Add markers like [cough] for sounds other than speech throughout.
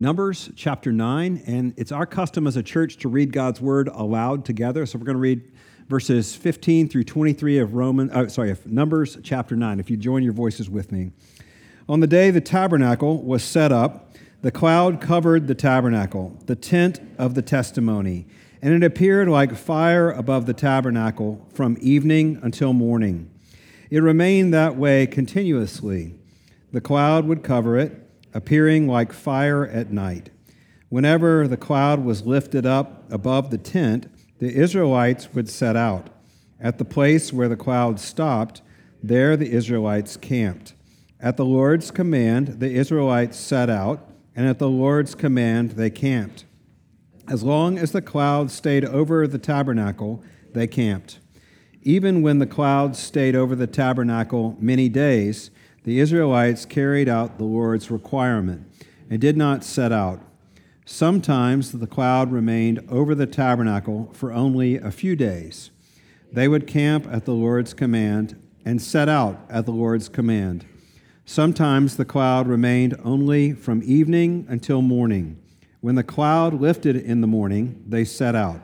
Numbers chapter 9, and it's our custom as a church to read God's word aloud together. So we're going to read verses 15 through 23 of Roman, oh, sorry, of Numbers chapter 9, if you join your voices with me. On the day the tabernacle was set up, the cloud covered the tabernacle, the tent of the testimony, and it appeared like fire above the tabernacle from evening until morning. It remained that way continuously. The cloud would cover it appearing like fire at night. Whenever the cloud was lifted up above the tent, the Israelites would set out. At the place where the cloud stopped, there the Israelites camped. At the Lord's command, the Israelites set out, and at the Lord's command, they camped. As long as the cloud stayed over the tabernacle, they camped. Even when the cloud stayed over the tabernacle many days, the Israelites carried out the Lord's requirement and did not set out. Sometimes the cloud remained over the tabernacle for only a few days. They would camp at the Lord's command and set out at the Lord's command. Sometimes the cloud remained only from evening until morning. When the cloud lifted in the morning, they set out.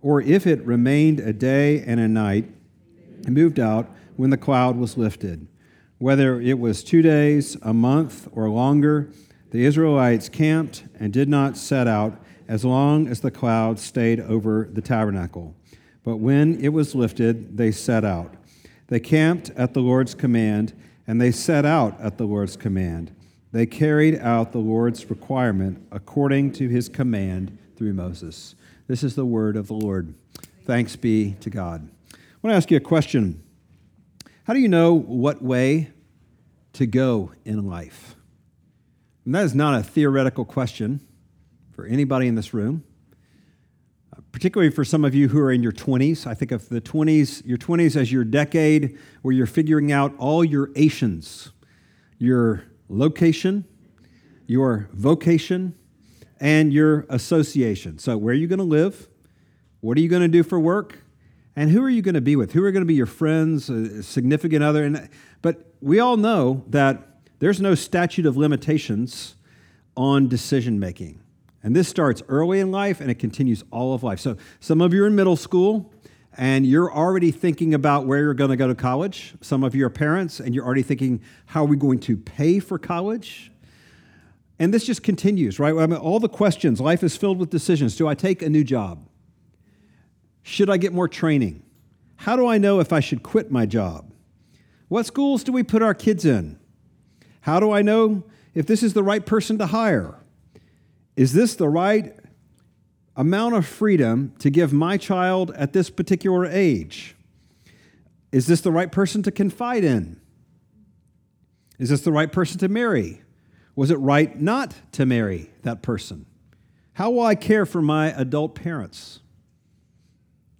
Or if it remained a day and a night, it moved out when the cloud was lifted. Whether it was two days, a month, or longer, the Israelites camped and did not set out as long as the cloud stayed over the tabernacle. But when it was lifted, they set out. They camped at the Lord's command, and they set out at the Lord's command. They carried out the Lord's requirement according to his command through Moses. This is the word of the Lord. Thanks be to God. I want to ask you a question. How do you know what way to go in life? And that is not a theoretical question for anybody in this room, uh, particularly for some of you who are in your 20s. I think of the 20s, your 20s as your decade where you're figuring out all your Asians, your location, your vocation, and your association. So, where are you going to live? What are you going to do for work? And who are you going to be with? Who are going to be your friends, significant other? And, but we all know that there's no statute of limitations on decision making. And this starts early in life and it continues all of life. So some of you are in middle school and you're already thinking about where you're going to go to college. Some of you are parents and you're already thinking, how are we going to pay for college? And this just continues, right? I mean, all the questions, life is filled with decisions. Do I take a new job? Should I get more training? How do I know if I should quit my job? What schools do we put our kids in? How do I know if this is the right person to hire? Is this the right amount of freedom to give my child at this particular age? Is this the right person to confide in? Is this the right person to marry? Was it right not to marry that person? How will I care for my adult parents?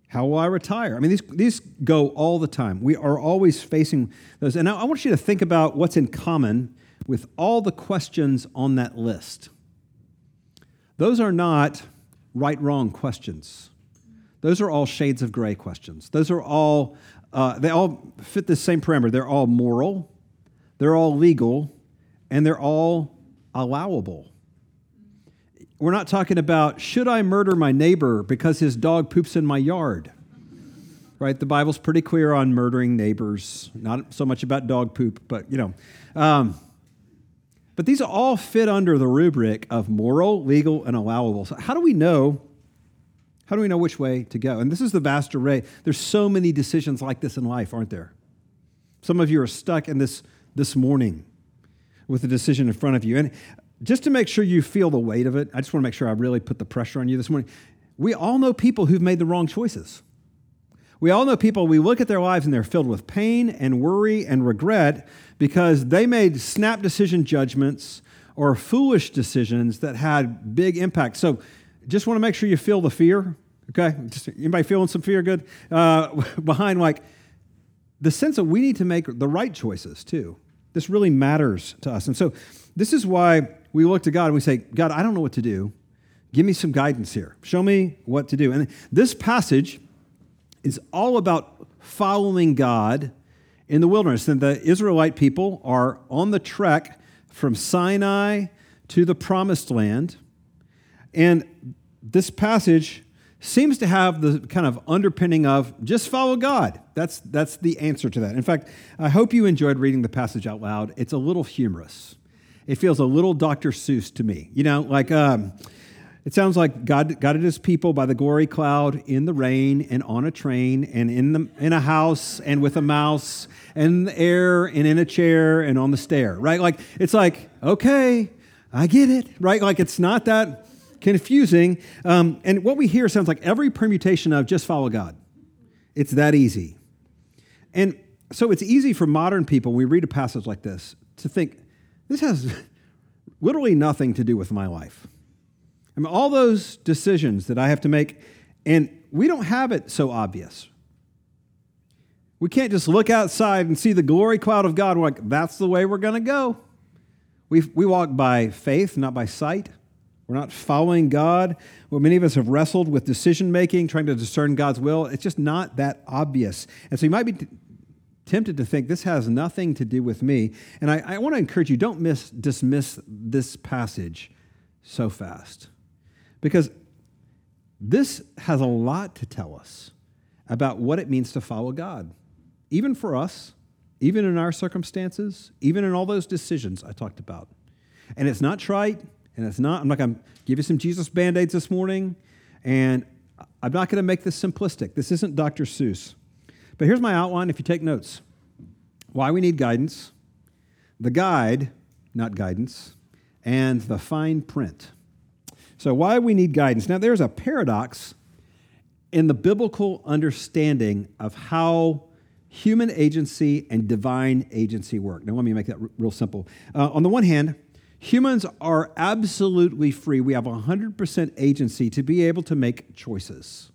How will I retire? I mean, these, these go all the time. We are always facing those. And I want you to think about what's in common with all the questions on that list. Those are not right wrong questions, those are all shades of gray questions. Those are all, uh, they all fit the same parameter. They're all moral, they're all legal, and they're all allowable. We're not talking about should I murder my neighbor because his dog poops in my yard? Right? The Bible's pretty clear on murdering neighbors. Not so much about dog poop, but you know. Um, but these all fit under the rubric of moral, legal, and allowable. So how do we know? How do we know which way to go? And this is the vast array. There's so many decisions like this in life, aren't there? Some of you are stuck in this this morning with the decision in front of you. And just to make sure you feel the weight of it, I just want to make sure I really put the pressure on you this morning. We all know people who've made the wrong choices. We all know people, we look at their lives and they're filled with pain and worry and regret because they made snap decision judgments or foolish decisions that had big impact. So just want to make sure you feel the fear, okay? Just, anybody feeling some fear good? Uh, [laughs] behind like the sense that we need to make the right choices too. This really matters to us. And so this is why we look to God and we say, God, I don't know what to do. Give me some guidance here. Show me what to do. And this passage is all about following God in the wilderness. And the Israelite people are on the trek from Sinai to the promised land. And this passage seems to have the kind of underpinning of just follow God. That's, that's the answer to that. In fact, I hope you enjoyed reading the passage out loud. It's a little humorous. It feels a little Dr. Seuss to me. You know, like um, it sounds like God guided his people by the glory cloud in the rain and on a train and in, the, in a house and with a mouse and in the air and in a chair and on the stair, right? Like, it's like, okay, I get it, right? Like, it's not that confusing. Um, and what we hear sounds like every permutation of just follow God. It's that easy. And so it's easy for modern people, when we read a passage like this, to think, this has [laughs] literally nothing to do with my life. I mean, all those decisions that I have to make, and we don't have it so obvious. We can't just look outside and see the glory cloud of God. We're like, that's the way we're going to go. We, we walk by faith, not by sight. We're not following God. Well, many of us have wrestled with decision making, trying to discern God's will. It's just not that obvious. And so you might be tempted to think this has nothing to do with me. And I, I want to encourage you don't miss, dismiss this passage so fast because this has a lot to tell us about what it means to follow God, even for us, even in our circumstances, even in all those decisions I talked about. And it's not trite. And it's not, I'm not going to give you some Jesus band aids this morning. And I'm not going to make this simplistic. This isn't Dr. Seuss. But here's my outline if you take notes why we need guidance, the guide, not guidance, and the fine print. So, why we need guidance. Now, there's a paradox in the biblical understanding of how human agency and divine agency work. Now, let me make that r- real simple. Uh, on the one hand, Humans are absolutely free. We have 100% agency to be able to make choices.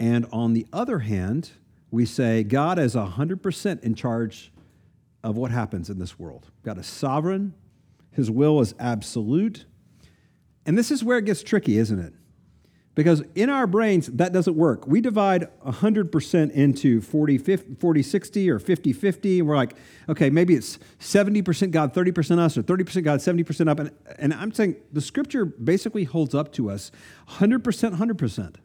And on the other hand, we say God is 100% in charge of what happens in this world. God is sovereign, His will is absolute. And this is where it gets tricky, isn't it? Because in our brains, that doesn't work. We divide 100% into 40, 50, 40 60 or 50 50, and we're like, okay, maybe it's 70% God, 30% us, or 30% God, 70% up. And, and I'm saying the scripture basically holds up to us 100%, 100%.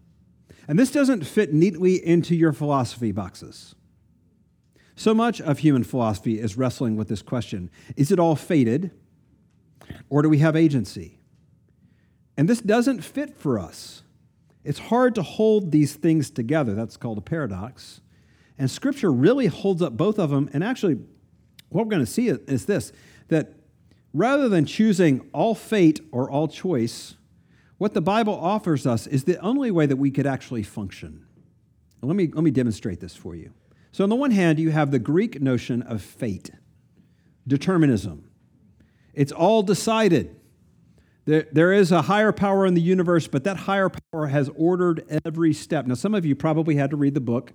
And this doesn't fit neatly into your philosophy boxes. So much of human philosophy is wrestling with this question Is it all fated, or do we have agency? And this doesn't fit for us. It's hard to hold these things together. That's called a paradox. And Scripture really holds up both of them. And actually, what we're going to see is this that rather than choosing all fate or all choice, what the Bible offers us is the only way that we could actually function. Let me, let me demonstrate this for you. So, on the one hand, you have the Greek notion of fate, determinism. It's all decided. There, there is a higher power in the universe, but that higher power has ordered every step. Now, some of you probably had to read the book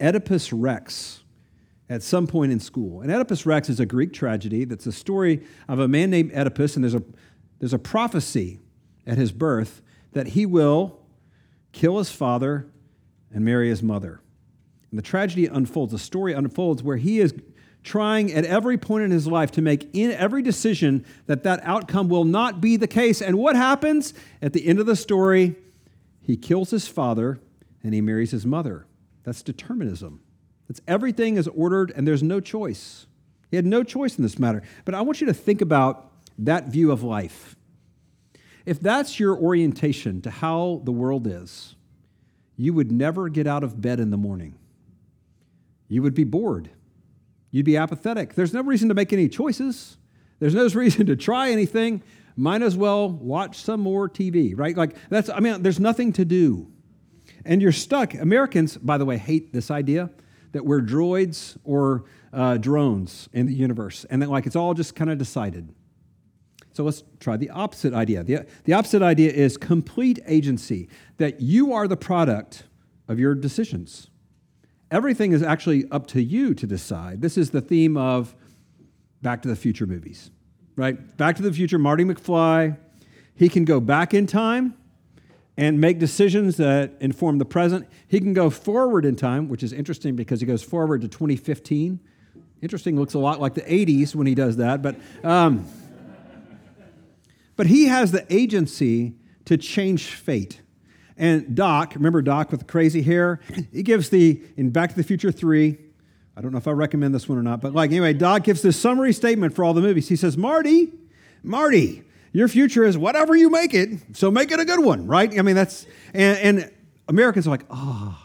Oedipus Rex at some point in school. And Oedipus Rex is a Greek tragedy that's a story of a man named Oedipus, and there's a, there's a prophecy at his birth that he will kill his father and marry his mother. And the tragedy unfolds, the story unfolds where he is trying at every point in his life to make in every decision that that outcome will not be the case. And what happens at the end of the story? He kills his father and he marries his mother. That's determinism. That's everything is ordered and there's no choice. He had no choice in this matter. But I want you to think about that view of life. If that's your orientation to how the world is, you would never get out of bed in the morning. You would be bored. You'd be apathetic. There's no reason to make any choices. There's no [laughs] reason to try anything. Might as well watch some more TV, right? Like that's I mean there's nothing to do. And you're stuck. Americans, by the way, hate this idea that we're droids or uh, drones in the universe and that like it's all just kind of decided. So let's try the opposite idea. The, the opposite idea is complete agency, that you are the product of your decisions everything is actually up to you to decide. This is the theme of Back to the Future movies, right? Back to the Future, Marty McFly, he can go back in time and make decisions that inform the present. He can go forward in time, which is interesting because he goes forward to 2015. Interesting, looks a lot like the 80s when he does that, but. Um, But he has the agency to change fate. And Doc, remember Doc with the crazy hair? He gives the, in Back to the Future 3, I don't know if I recommend this one or not, but like anyway, Doc gives this summary statement for all the movies. He says, Marty, Marty, your future is whatever you make it, so make it a good one, right? I mean, that's, and, and Americans are like, oh,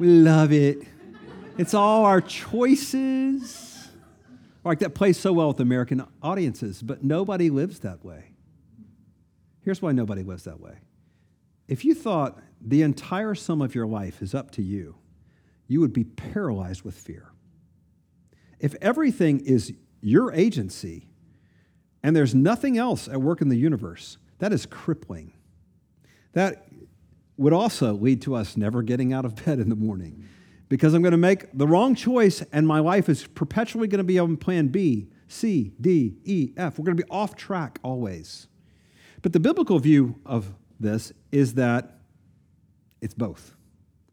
we love it. It's all our choices. Like that plays so well with American audiences, but nobody lives that way. Here's why nobody lives that way. If you thought the entire sum of your life is up to you, you would be paralyzed with fear. If everything is your agency and there's nothing else at work in the universe, that is crippling. That would also lead to us never getting out of bed in the morning because I'm going to make the wrong choice and my life is perpetually going to be on plan B, C, D, E, F. We're going to be off track always. But the biblical view of this is that it's both.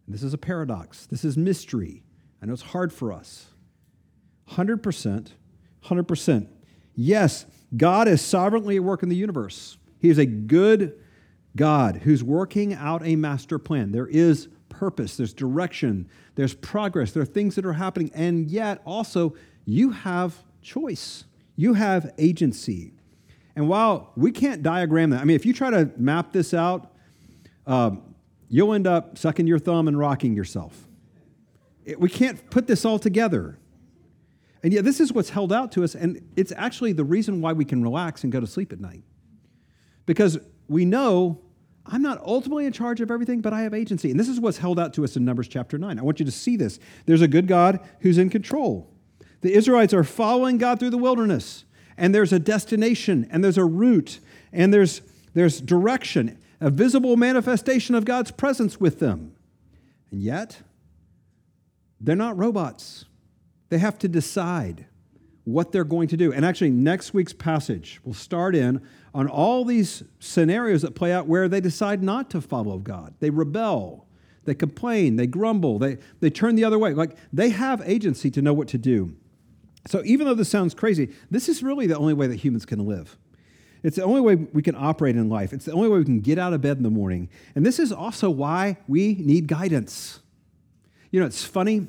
This is a paradox. This is mystery. I know it's hard for us. 100%, 100%. Yes, God is sovereignly at work in the universe. He is a good God who's working out a master plan. There is purpose, there's direction, there's progress, there are things that are happening, and yet also you have choice, you have agency. And while we can't diagram that, I mean, if you try to map this out, um, you'll end up sucking your thumb and rocking yourself. It, we can't put this all together. And yet, this is what's held out to us, and it's actually the reason why we can relax and go to sleep at night. Because we know I'm not ultimately in charge of everything, but I have agency. And this is what's held out to us in Numbers chapter 9. I want you to see this. There's a good God who's in control. The Israelites are following God through the wilderness, and there's a destination, and there's a route, and there's, there's direction a visible manifestation of God's presence with them. And yet, they're not robots. They have to decide what they're going to do. And actually, next week's passage will start in on all these scenarios that play out where they decide not to follow God. They rebel, they complain, they grumble, they, they turn the other way. Like they have agency to know what to do. So, even though this sounds crazy, this is really the only way that humans can live. It's the only way we can operate in life. It's the only way we can get out of bed in the morning. And this is also why we need guidance. You know, it's funny.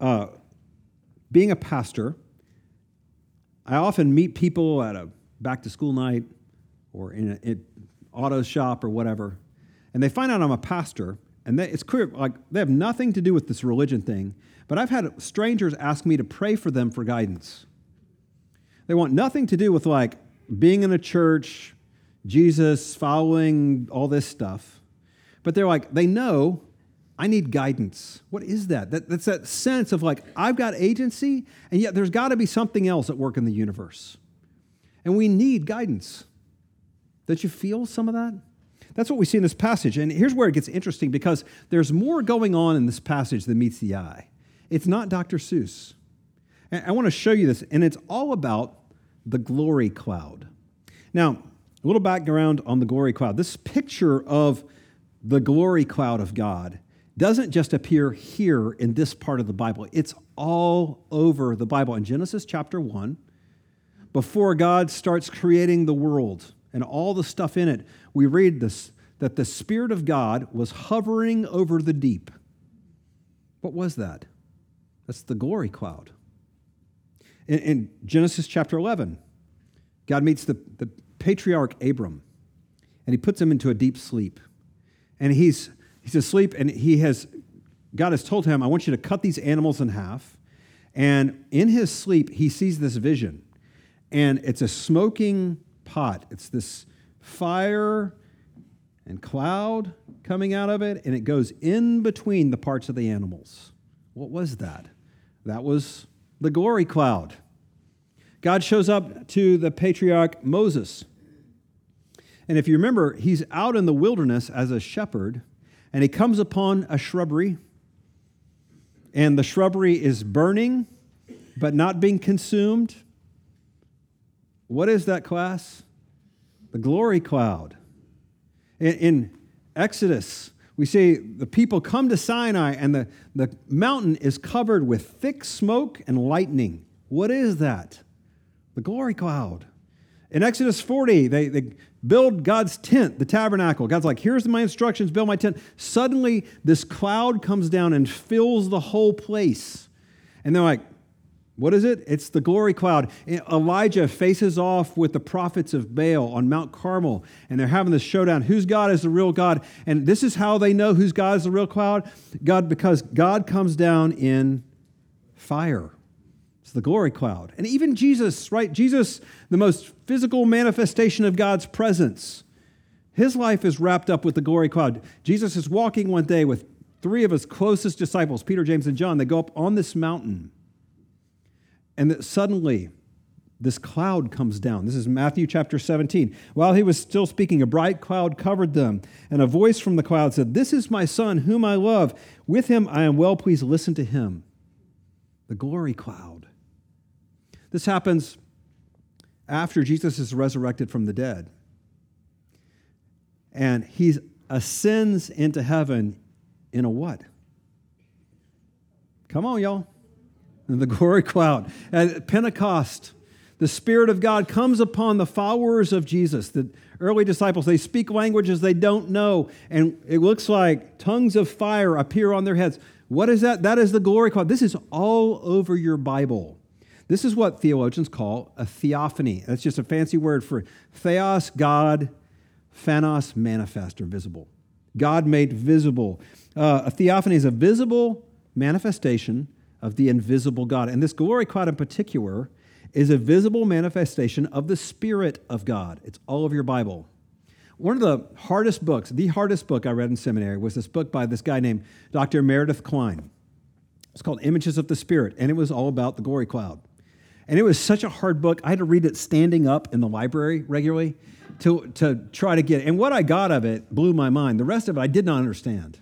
Uh, being a pastor, I often meet people at a back to school night or in an auto shop or whatever, and they find out I'm a pastor, and they, it's clear like they have nothing to do with this religion thing. But I've had strangers ask me to pray for them for guidance. They want nothing to do with like being in a church, Jesus, following all this stuff. But they're like, they know I need guidance. What is that? that that's that sense of like, I've got agency, and yet there's got to be something else at work in the universe. And we need guidance. Don't you feel some of that? That's what we see in this passage. And here's where it gets interesting because there's more going on in this passage than meets the eye. It's not Dr. Seuss. And I want to show you this, and it's all about the glory cloud. Now, a little background on the glory cloud. This picture of the glory cloud of God doesn't just appear here in this part of the Bible, it's all over the Bible. In Genesis chapter 1, before God starts creating the world and all the stuff in it, we read this that the Spirit of God was hovering over the deep. What was that? That's the glory cloud. In, in Genesis chapter 11, God meets the, the patriarch Abram and he puts him into a deep sleep. And he's, he's asleep and he has, God has told him, I want you to cut these animals in half. And in his sleep, he sees this vision. And it's a smoking pot. It's this fire and cloud coming out of it, and it goes in between the parts of the animals. What was that? That was the glory cloud. God shows up to the patriarch Moses. And if you remember, he's out in the wilderness as a shepherd, and he comes upon a shrubbery, and the shrubbery is burning, but not being consumed. What is that class? The glory cloud. In, in Exodus, we see the people come to Sinai, and the, the mountain is covered with thick smoke and lightning. What is that? The glory cloud. In Exodus 40, they, they build God's tent, the tabernacle. God's like, here's my instructions, build my tent. Suddenly, this cloud comes down and fills the whole place. And they're like, what is it? It's the glory cloud. Eh, Elijah faces off with the prophets of Baal on Mount Carmel, and they're having this showdown. Whose God is the real God? And this is how they know whose God is the real cloud. God, because God comes down in fire. It's the glory cloud. And even Jesus, right? Jesus, the most physical manifestation of God's presence. His life is wrapped up with the glory cloud. Jesus is walking one day with three of his closest disciples, Peter, James, and John. They go up on this mountain and that suddenly this cloud comes down. This is Matthew chapter 17. While he was still speaking, a bright cloud covered them, and a voice from the cloud said, This is my son, whom I love. With him I am well pleased. Listen to him. The glory cloud. This happens after Jesus is resurrected from the dead. And he ascends into heaven in a what? Come on, y'all the [laughs] glory cloud. At Pentecost, the Spirit of God comes upon the followers of Jesus, the early disciples. They speak languages they don't know, and it looks like tongues of fire appear on their heads. What is that? That is the glory cloud. This is all over your Bible. This is what theologians call a theophany. That's just a fancy word for theos, God, phanos, manifest or visible. God made visible. Uh, a theophany is a visible manifestation of the invisible God. And this glory cloud in particular is a visible manifestation of the Spirit of God. It's all of your Bible. One of the hardest books, the hardest book I read in seminary, was this book by this guy named Dr. Meredith Kline. It's called Images of the Spirit, and it was all about the glory cloud. And it was such a hard book. I had to read it standing up in the library regularly to, to try to get it. And what I got of it blew my mind. The rest of it I did not understand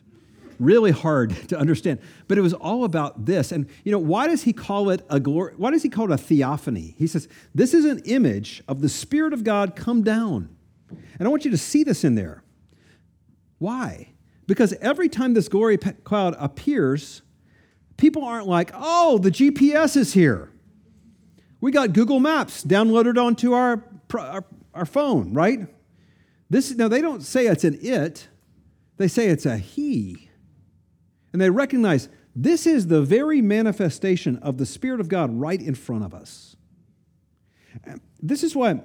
really hard [laughs] to understand. But it was all about this. And you know, why does he call it a glory? Why does he call it a theophany? He says, this is an image of the Spirit of God come down. And I want you to see this in there. Why? Because every time this glory cloud appears, people aren't like, oh, the GPS is here. We got Google Maps downloaded onto our, our, our phone, right? This, now, they don't say it's an it, they say it's a he. And they recognize this is the very manifestation of the Spirit of God right in front of us. This is why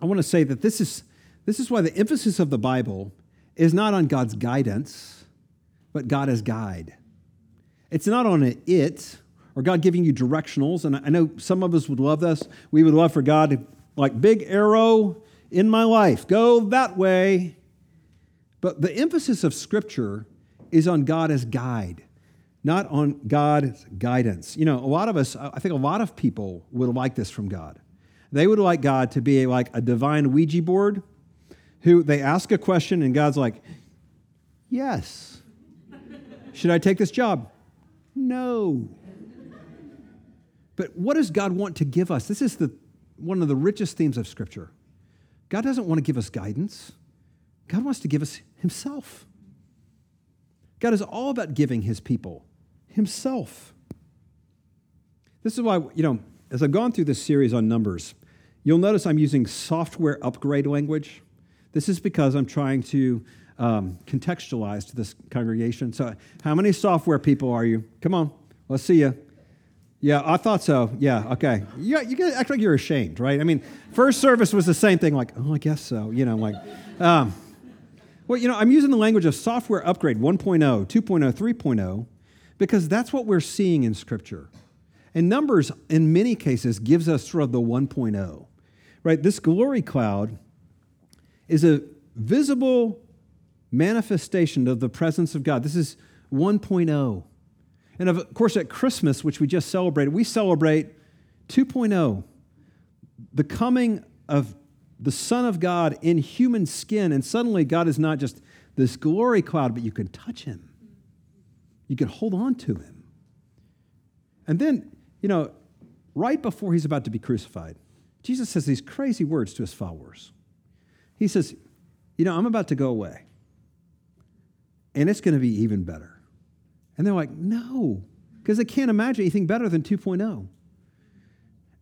I want to say that this is, this is why the emphasis of the Bible is not on God's guidance, but God as guide. It's not on an it or God giving you directionals. And I know some of us would love this. We would love for God to, like, big arrow in my life, go that way. But the emphasis of Scripture is on God as guide, not on God's guidance. You know, a lot of us, I think a lot of people would like this from God. They would like God to be like a divine Ouija board who they ask a question and God's like, yes. Should I take this job? No. But what does God want to give us? This is the, one of the richest themes of Scripture. God doesn't want to give us guidance, God wants to give us Himself. God is all about giving his people himself. This is why, you know, as I've gone through this series on numbers, you'll notice I'm using software upgrade language. This is because I'm trying to um, contextualize to this congregation. So, how many software people are you? Come on, let's see you. Yeah, I thought so. Yeah, okay. You, you act like you're ashamed, right? I mean, first service was the same thing, like, oh, I guess so. You know, like, um, well, you know, I'm using the language of software upgrade 1.0, 2.0, 3.0, because that's what we're seeing in Scripture. And Numbers, in many cases, gives us sort of the 1.0, right? This glory cloud is a visible manifestation of the presence of God. This is 1.0. And of course, at Christmas, which we just celebrated, we celebrate 2.0, the coming of the Son of God in human skin, and suddenly God is not just this glory cloud, but you can touch him. You can hold on to him. And then, you know, right before he's about to be crucified, Jesus says these crazy words to his followers. He says, You know, I'm about to go away, and it's going to be even better. And they're like, No, because they can't imagine anything better than 2.0.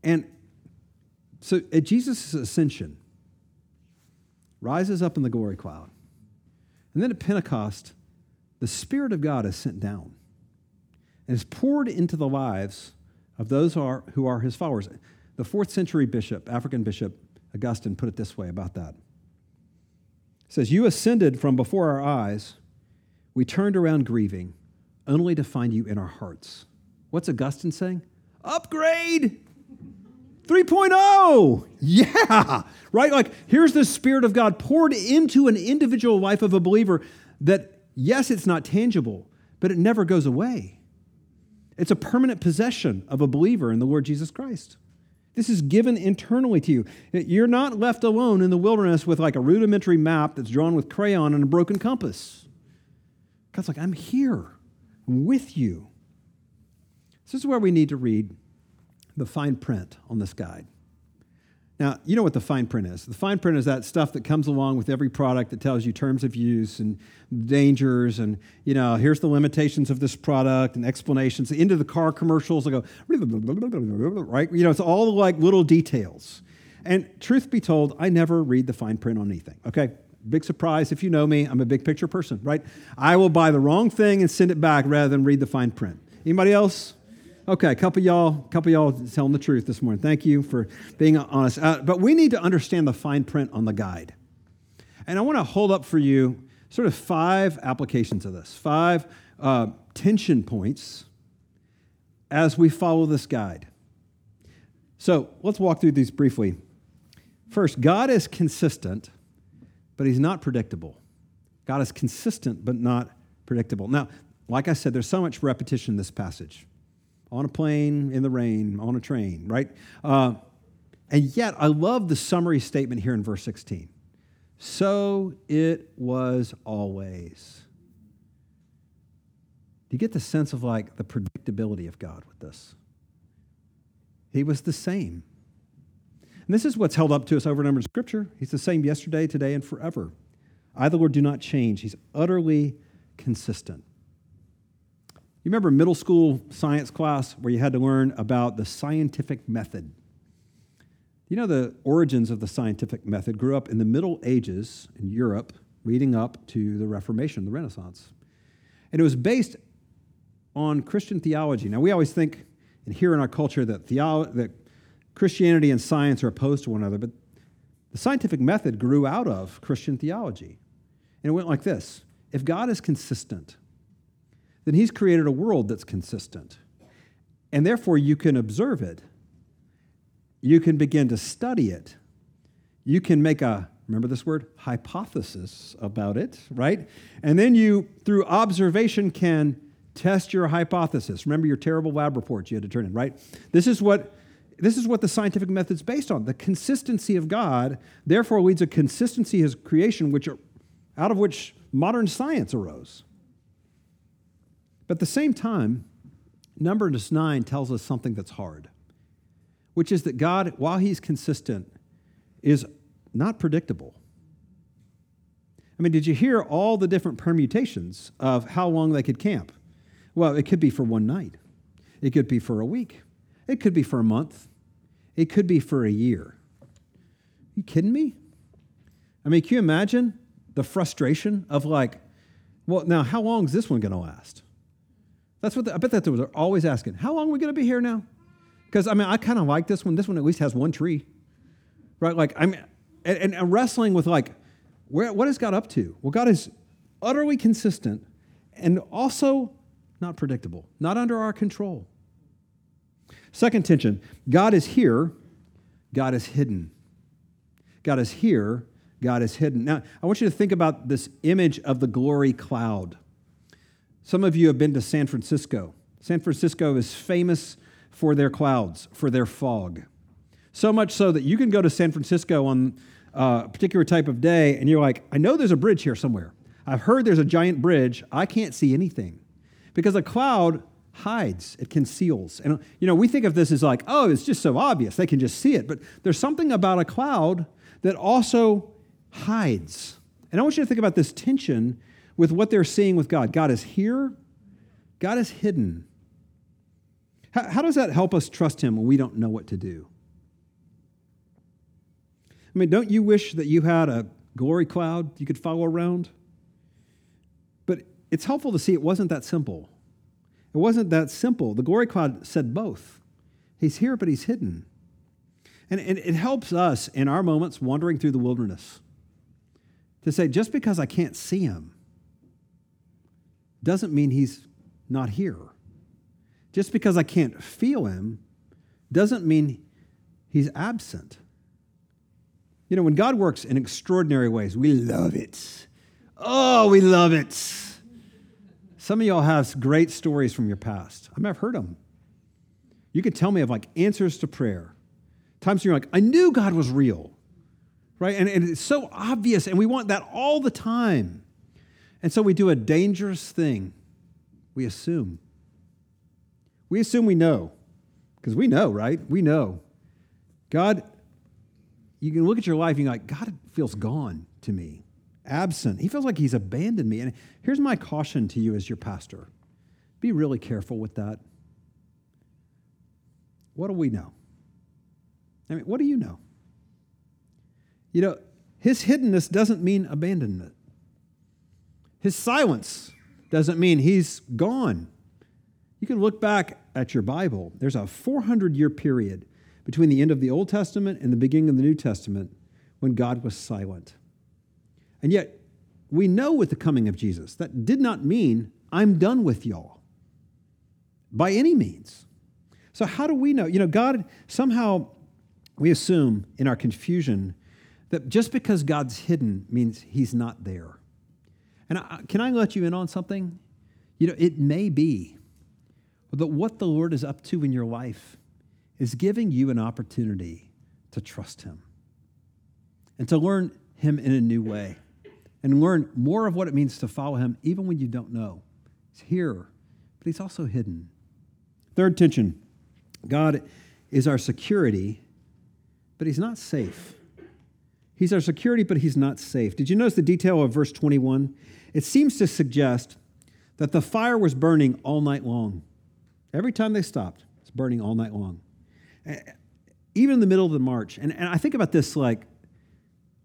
And So at Jesus' ascension, rises up in the glory cloud. And then at Pentecost, the Spirit of God is sent down and is poured into the lives of those who are, who are his followers. The fourth century bishop, African bishop Augustine, put it this way about that. He says, You ascended from before our eyes. We turned around grieving, only to find you in our hearts. What's Augustine saying? Upgrade! 3.0! Yeah! Right? Like, here's the Spirit of God poured into an individual life of a believer that, yes, it's not tangible, but it never goes away. It's a permanent possession of a believer in the Lord Jesus Christ. This is given internally to you. You're not left alone in the wilderness with like a rudimentary map that's drawn with crayon and a broken compass. God's like, I'm here with you. This is where we need to read the fine print on this guide. Now, you know what the fine print is. The fine print is that stuff that comes along with every product that tells you terms of use and dangers and, you know, here's the limitations of this product and explanations. Into the car commercials, they go, right? You know, it's all like little details. And truth be told, I never read the fine print on anything, okay? Big surprise if you know me, I'm a big picture person, right? I will buy the wrong thing and send it back rather than read the fine print. Anybody else? Okay, a couple y'all, couple y'all telling the truth this morning. Thank you for being honest. Uh, but we need to understand the fine print on the guide. And I want to hold up for you sort of five applications of this, five uh, tension points as we follow this guide. So let's walk through these briefly. First, God is consistent, but he's not predictable. God is consistent, but not predictable. Now, like I said, there's so much repetition in this passage on a plane, in the rain, on a train, right? Uh, and yet, I love the summary statement here in verse 16. So it was always. Do you get the sense of like the predictability of God with this? He was the same. And this is what's held up to us over and over in Scripture. He's the same yesterday, today, and forever. I, the Lord, do not change. He's utterly consistent. You remember middle school science class where you had to learn about the scientific method? You know, the origins of the scientific method grew up in the Middle Ages in Europe, leading up to the Reformation, the Renaissance. And it was based on Christian theology. Now, we always think and hear in our culture that, theolo- that Christianity and science are opposed to one another, but the scientific method grew out of Christian theology. And it went like this If God is consistent, then he's created a world that's consistent. And therefore, you can observe it. You can begin to study it. You can make a, remember this word, hypothesis about it, right? And then you, through observation, can test your hypothesis. Remember your terrible lab reports you had to turn in, right? This is what this is what the scientific method's based on. The consistency of God, therefore, leads a consistency of his creation, which out of which modern science arose. But at the same time, Numbers 9 tells us something that's hard, which is that God, while He's consistent, is not predictable. I mean, did you hear all the different permutations of how long they could camp? Well, it could be for one night, it could be for a week, it could be for a month, it could be for a year. Are you kidding me? I mean, can you imagine the frustration of like, well, now how long is this one going to last? That's what the, I bet that they're always asking. How long are we going to be here now? Because I mean, I kind of like this one. This one at least has one tree, right? Like I'm, and, and wrestling with like, where what is God up to? Well, God is utterly consistent and also not predictable, not under our control. Second tension: God is here, God is hidden. God is here, God is hidden. Now, I want you to think about this image of the glory cloud. Some of you have been to San Francisco. San Francisco is famous for their clouds, for their fog. So much so that you can go to San Francisco on uh, a particular type of day and you're like, I know there's a bridge here somewhere. I've heard there's a giant bridge. I can't see anything because a cloud hides, it conceals. And, you know, we think of this as like, oh, it's just so obvious. They can just see it. But there's something about a cloud that also hides. And I want you to think about this tension with what they're seeing with God. God is here, God is hidden. How, how does that help us trust Him when we don't know what to do? I mean, don't you wish that you had a glory cloud you could follow around? But it's helpful to see it wasn't that simple. It wasn't that simple. The glory cloud said both. He's here, but he's hidden. And, and it helps us in our moments wandering through the wilderness to say, just because I can't see him doesn't mean he's not here. Just because I can't feel him doesn't mean he's absent. You know, when God works in extraordinary ways, we love it. Oh, we love it. Some of y'all have great stories from your past. I mean, I've heard them. You could tell me of like answers to prayer. Times you're like, I knew God was real, right? And, and it's so obvious, and we want that all the time. And so we do a dangerous thing. We assume. We assume we know, because we know, right? We know. God, you can look at your life and you're like, God feels gone to me, absent. He feels like he's abandoned me. And here's my caution to you as your pastor be really careful with that. What do we know? I mean, what do you know? You know, his hiddenness doesn't mean abandonment. His silence doesn't mean he's gone. You can look back at your Bible. There's a 400 year period between the end of the Old Testament and the beginning of the New Testament when God was silent. And yet, we know with the coming of Jesus that did not mean I'm done with y'all by any means. So, how do we know? You know, God, somehow we assume in our confusion that just because God's hidden means he's not there. And I, can I let you in on something? You know, it may be that what the Lord is up to in your life is giving you an opportunity to trust Him and to learn Him in a new way and learn more of what it means to follow Him even when you don't know. He's here, but He's also hidden. Third tension God is our security, but He's not safe. He's our security, but He's not safe. Did you notice the detail of verse 21? It seems to suggest that the fire was burning all night long. Every time they stopped, it's burning all night long. Even in the middle of the march. And, and I think about this like,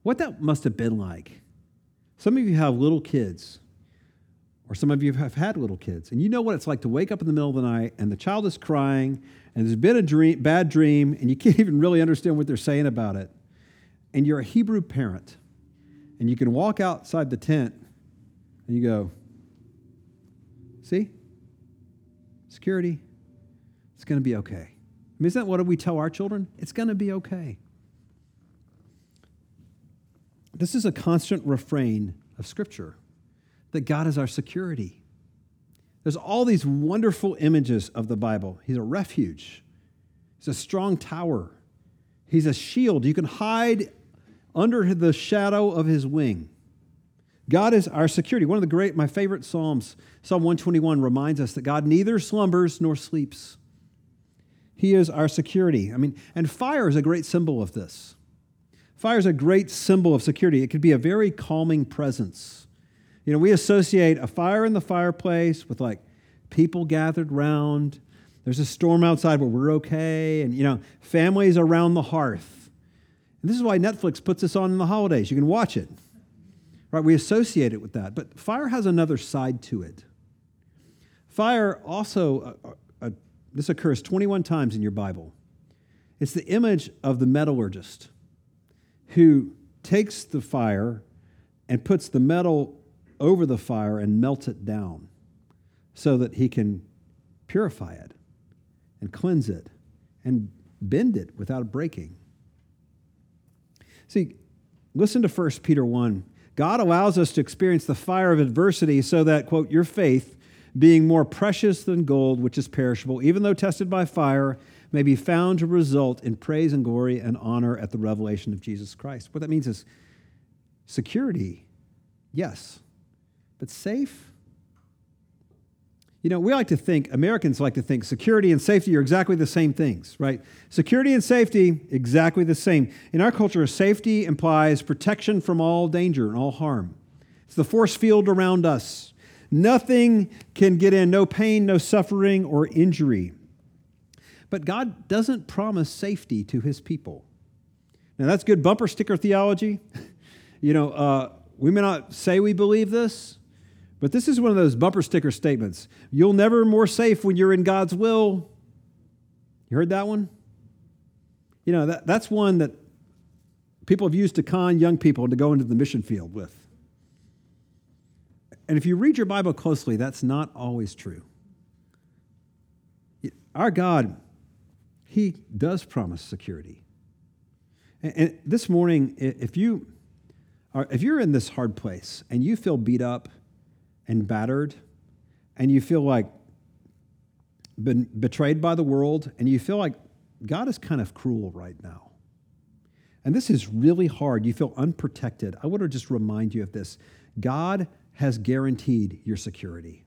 what that must have been like. Some of you have little kids, or some of you have had little kids, and you know what it's like to wake up in the middle of the night and the child is crying, and there's been a dream, bad dream, and you [laughs] can't even really understand what they're saying about it. And you're a Hebrew parent, and you can walk outside the tent and you go, See? Security, it's going to be okay. I mean, isn't that what we tell our children? It's going to be okay. This is a constant refrain of Scripture that God is our security. There's all these wonderful images of the Bible. He's a refuge, He's a strong tower, He's a shield. You can hide under the shadow of His wing. God is our security. One of the great, my favorite Psalms, Psalm 121, reminds us that God neither slumbers nor sleeps. He is our security. I mean, and fire is a great symbol of this. Fire is a great symbol of security. It could be a very calming presence. You know, we associate a fire in the fireplace with like people gathered round. There's a storm outside, but we're okay. And, you know, families around the hearth. And this is why Netflix puts this on in the holidays. You can watch it. Right? We associate it with that. But fire has another side to it. Fire also, uh, uh, uh, this occurs 21 times in your Bible. It's the image of the metallurgist who takes the fire and puts the metal over the fire and melts it down so that he can purify it and cleanse it and bend it without breaking. See, listen to 1 Peter 1. God allows us to experience the fire of adversity so that, quote, your faith, being more precious than gold, which is perishable, even though tested by fire, may be found to result in praise and glory and honor at the revelation of Jesus Christ. What that means is security, yes, but safe, you know, we like to think, Americans like to think security and safety are exactly the same things, right? Security and safety, exactly the same. In our culture, safety implies protection from all danger and all harm. It's the force field around us. Nothing can get in, no pain, no suffering, or injury. But God doesn't promise safety to his people. Now, that's good bumper sticker theology. [laughs] you know, uh, we may not say we believe this, but this is one of those bumper sticker statements. You'll never more safe when you're in God's will. You heard that one? You know, that, that's one that people have used to con young people to go into the mission field with. And if you read your Bible closely, that's not always true. Our God, He does promise security. And this morning, if you are, if you're in this hard place and you feel beat up and battered, and you feel like been betrayed by the world, and you feel like God is kind of cruel right now, and this is really hard, you feel unprotected. I want to just remind you of this: God has guaranteed your security.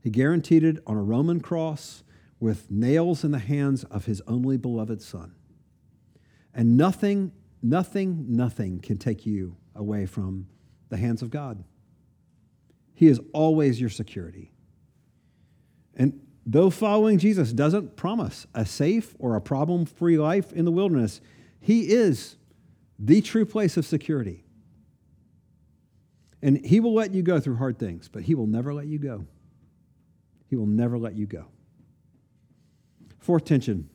He guaranteed it on a Roman cross with nails in the hands of his only beloved Son. And nothing, nothing, nothing can take you away from the hands of God. He is always your security. And though following Jesus doesn't promise a safe or a problem free life in the wilderness, He is the true place of security. And He will let you go through hard things, but He will never let you go. He will never let you go. Fourth tension.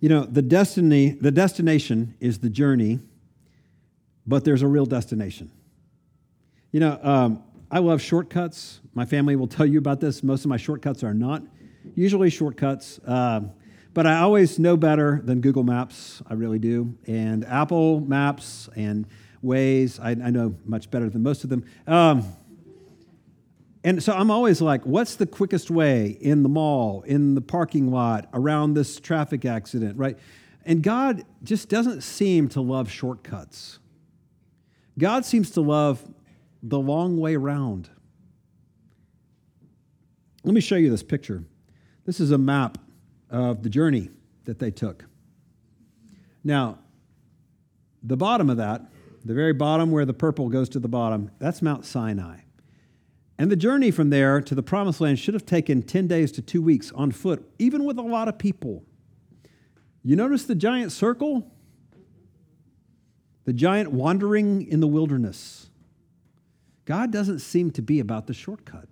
You know, the destiny, the destination is the journey, but there's a real destination. You know, um, I love shortcuts. My family will [laughs] tell you about this. Most of my shortcuts are not usually shortcuts, uh, but I always know better than Google Maps. I really do. And Apple Maps and Waze, I, I know much better than most of them. Um, and so I'm always like, what's the quickest way in the mall, in the parking lot, around this traffic accident, right? And God just doesn't seem to love shortcuts. God seems to love the long way round. Let me show you this picture. This is a map of the journey that they took. Now, the bottom of that, the very bottom where the purple goes to the bottom, that's Mount Sinai. And the journey from there to the promised land should have taken 10 days to two weeks on foot, even with a lot of people. You notice the giant circle? The giant wandering in the wilderness. God doesn't seem to be about the shortcut.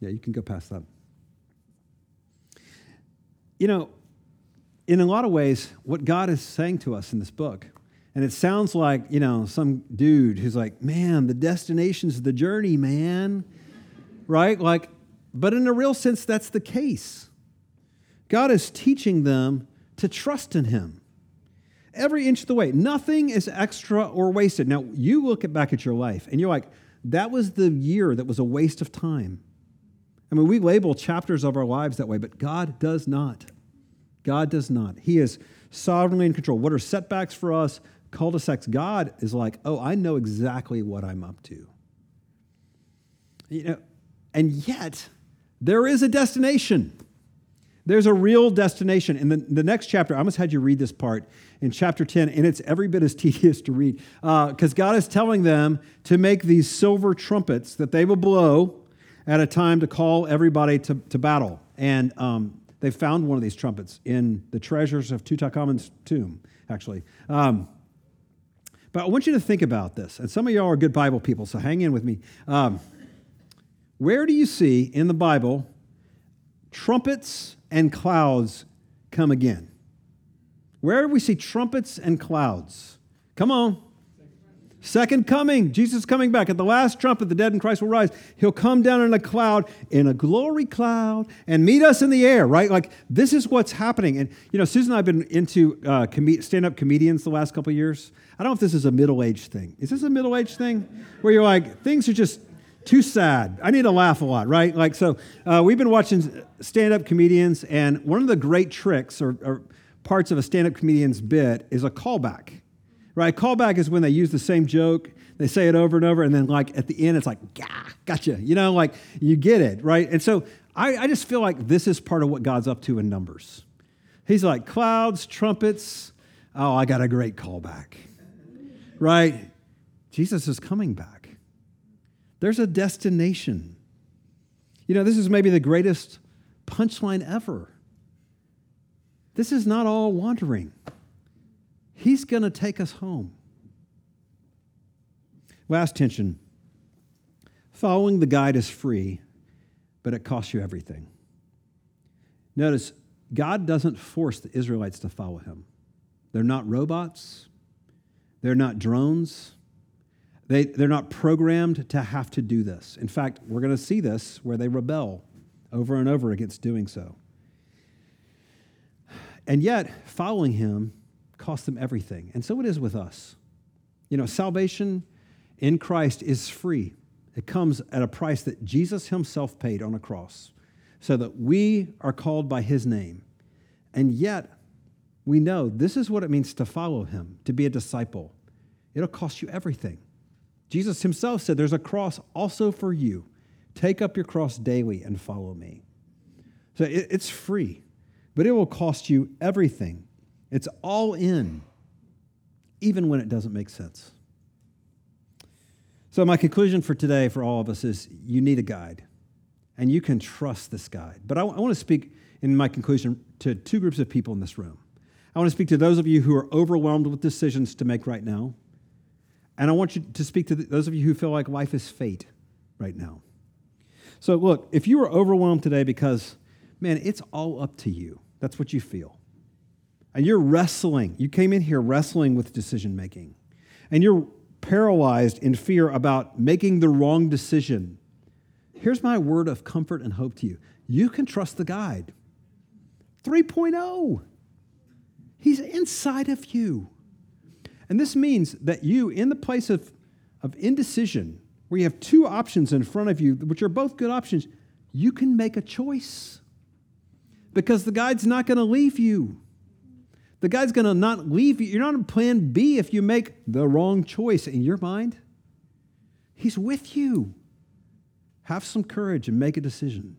Yeah, you can go past that. You know, in a lot of ways, what God is saying to us in this book and it sounds like, you know, some dude who's like, man, the destination's the journey, man. Right? Like, but in a real sense, that's the case. God is teaching them to trust in Him every inch of the way. Nothing is extra or wasted. Now, you look back at your life and you're like, that was the year that was a waste of time. I mean, we label chapters of our lives that way, but God does not. God does not. He is sovereignly in control. What are setbacks for us? cul-de-sacs, God is like, oh, I know exactly what I'm up to. You know, and yet there is a destination. There's a real destination. In the, the next chapter, I almost had you read this part in chapter 10, and it's every bit as [laughs] tedious to read because uh, God is telling them to make these silver trumpets that they will blow at a time to call everybody to, to battle. And um, they found one of these trumpets in the treasures of Tutankhamun's tomb, actually. Um, but I want you to think about this. And some of y'all are good Bible people, so hang in with me. Um, where do you see in the Bible trumpets and clouds come again? Where do we see trumpets and clouds? Come on. Second coming, Jesus coming back. At the last trumpet, the dead in Christ will rise. He'll come down in a cloud, in a glory cloud, and meet us in the air, right? Like, this is what's happening. And, you know, Susan and I have been into uh, com- stand up comedians the last couple years. I don't know if this is a middle aged thing. Is this a middle aged thing? Where you're like, things are just too sad. I need to laugh a lot, right? Like, so uh, we've been watching stand up comedians, and one of the great tricks or, or parts of a stand up comedian's bit is a callback right? A Callback is when they use the same joke, they say it over and over, and then like at the end, it's like, gotcha. You know, like you get it, right? And so I, I just feel like this is part of what God's up to in Numbers. He's like, clouds, trumpets. Oh, I got a great callback, right? Jesus is coming back. There's a destination. You know, this is maybe the greatest punchline ever. this is not all wandering. He's going to take us home. Last tension following the guide is free, but it costs you everything. Notice, God doesn't force the Israelites to follow him. They're not robots, they're not drones. They, they're not programmed to have to do this. In fact, we're going to see this where they rebel over and over against doing so. And yet, following him costs them everything. And so it is with us. You know, salvation in Christ is free, it comes at a price that Jesus himself paid on a cross so that we are called by his name. And yet, we know this is what it means to follow him, to be a disciple. It'll cost you everything. Jesus himself said, There's a cross also for you. Take up your cross daily and follow me. So it's free but it will cost you everything. It's all in, even when it doesn't make sense. So, my conclusion for today for all of us is you need a guide, and you can trust this guide. But I, want to speak in my conclusion to two groups of people in this room. I want to speak to those of you who are overwhelmed with decisions to make right now. And I want you to speak to those of you who feel like life is fate right now. So, look, if you are overwhelmed today because, man, it's all up to you, that's what you feel. And you're wrestling. You came in here wrestling with decision making. And you're paralyzed in fear about making the wrong decision. Here's my word of comfort and hope to you you can trust the guide. 3.0. He's inside of you. And this means that you, in the place of, of indecision, where you have two options in front of you, which are both good options, you can make a choice because the guide's not going to leave you. The guide's going to not leave you. You're not in plan B if you make the wrong choice in your mind. He's with you. Have some courage and make a decision.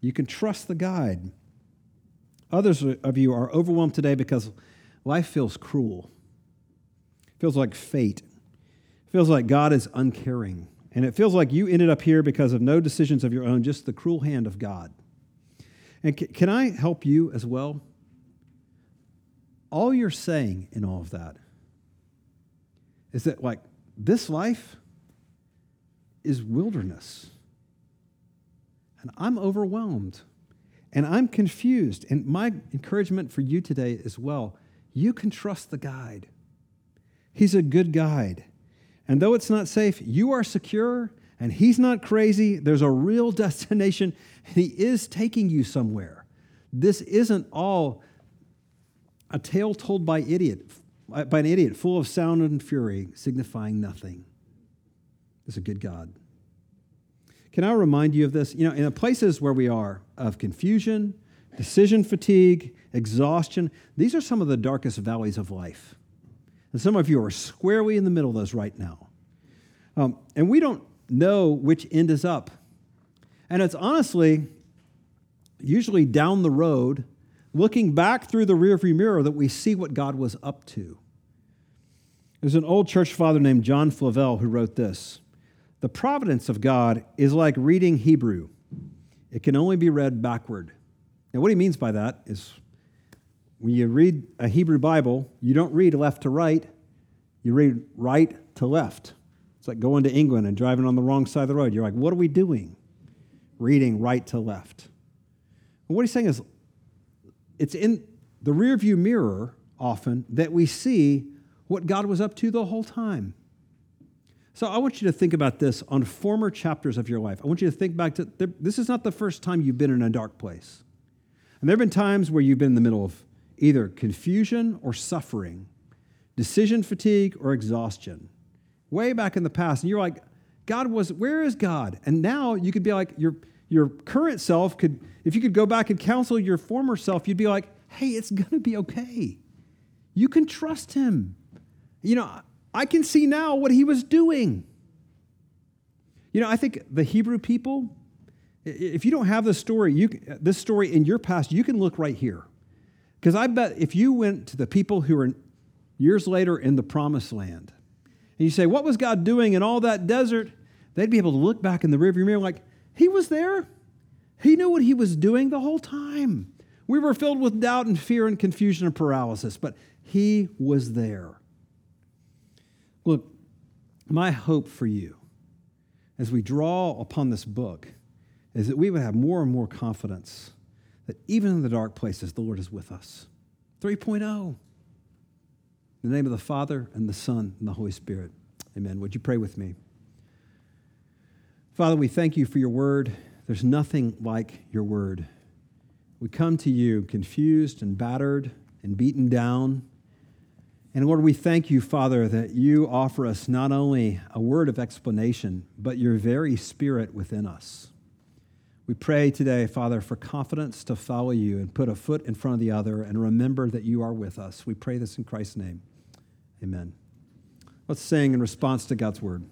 You can trust the guide. Others of you are overwhelmed today because life feels cruel, feels like fate, feels like God is uncaring. And it feels like you ended up here because of no decisions of your own, just the cruel hand of God. And can I help you as well? All you're saying in all of that is that, like, this life is wilderness. And I'm overwhelmed and I'm confused. And my encouragement for you today as well you can trust the guide. He's a good guide. And though it's not safe, you are secure and he's not crazy. There's a real [laughs] destination, and he is taking you somewhere. This isn't all a tale told by idiot, uh, by an idiot, full of sound and fury, signifying nothing. It's a good God. Can I remind you of this? You know, in the places where we are of confusion, decision fatigue, exhaustion, these are some of the darkest valleys of life. And some of you are squarely in the middle of those right now. Um, and we don't know which end is up. And it's honestly usually down the road, looking back through the rearview mirror, that we see what God was up to. There's an old church father named John Flavel who wrote this The providence of God is like reading Hebrew, it can only be read backward. Now, what he means by that is when you read a Hebrew Bible, you don't read left to right, you read right to left. It's like going to England and driving on the wrong side of the road. You're like, what are we doing? Reading right to left. And what he's saying is, it's in the rearview mirror often that we see what God was up to the whole time. So I want you to think about this on former chapters of your life. I want you to think back to this is not the first time you've been in a dark place. And there have been times where you've been in the middle of either confusion or suffering, decision fatigue or exhaustion way back in the past, and you're like, God was, where is God? And now you could be like, your, your current self could, if you could go back and counsel your former self, you'd be like, hey, it's going to be okay. You can trust him. You know, I can see now what he was doing. You know, I think the Hebrew people, if you don't have this story, you, this story in your past, you can look right here. Because I bet if you went to the people who are years later in the promised land, and you say, What was God doing in all that desert? They'd be able to look back in the rearview mirror like, He was there. He knew what He was doing the whole time. We were filled with doubt and fear and confusion and paralysis, but He was there. Look, my hope for you as we draw upon this book is that we would have more and more confidence that even in the dark places, the Lord is with us. 3.0. In the name of the Father, and the Son, and the Holy Spirit. Amen. Would you pray with me? Father, we thank you for your word. There's nothing like your word. We come to you confused and battered and beaten down. And Lord, we thank you, Father, that you offer us not only a word of explanation, but your very spirit within us. We pray today, Father, for confidence to follow you and put a foot in front of the other and remember that you are with us. We pray this in Christ's name. Amen. Let's sing in response to God's word.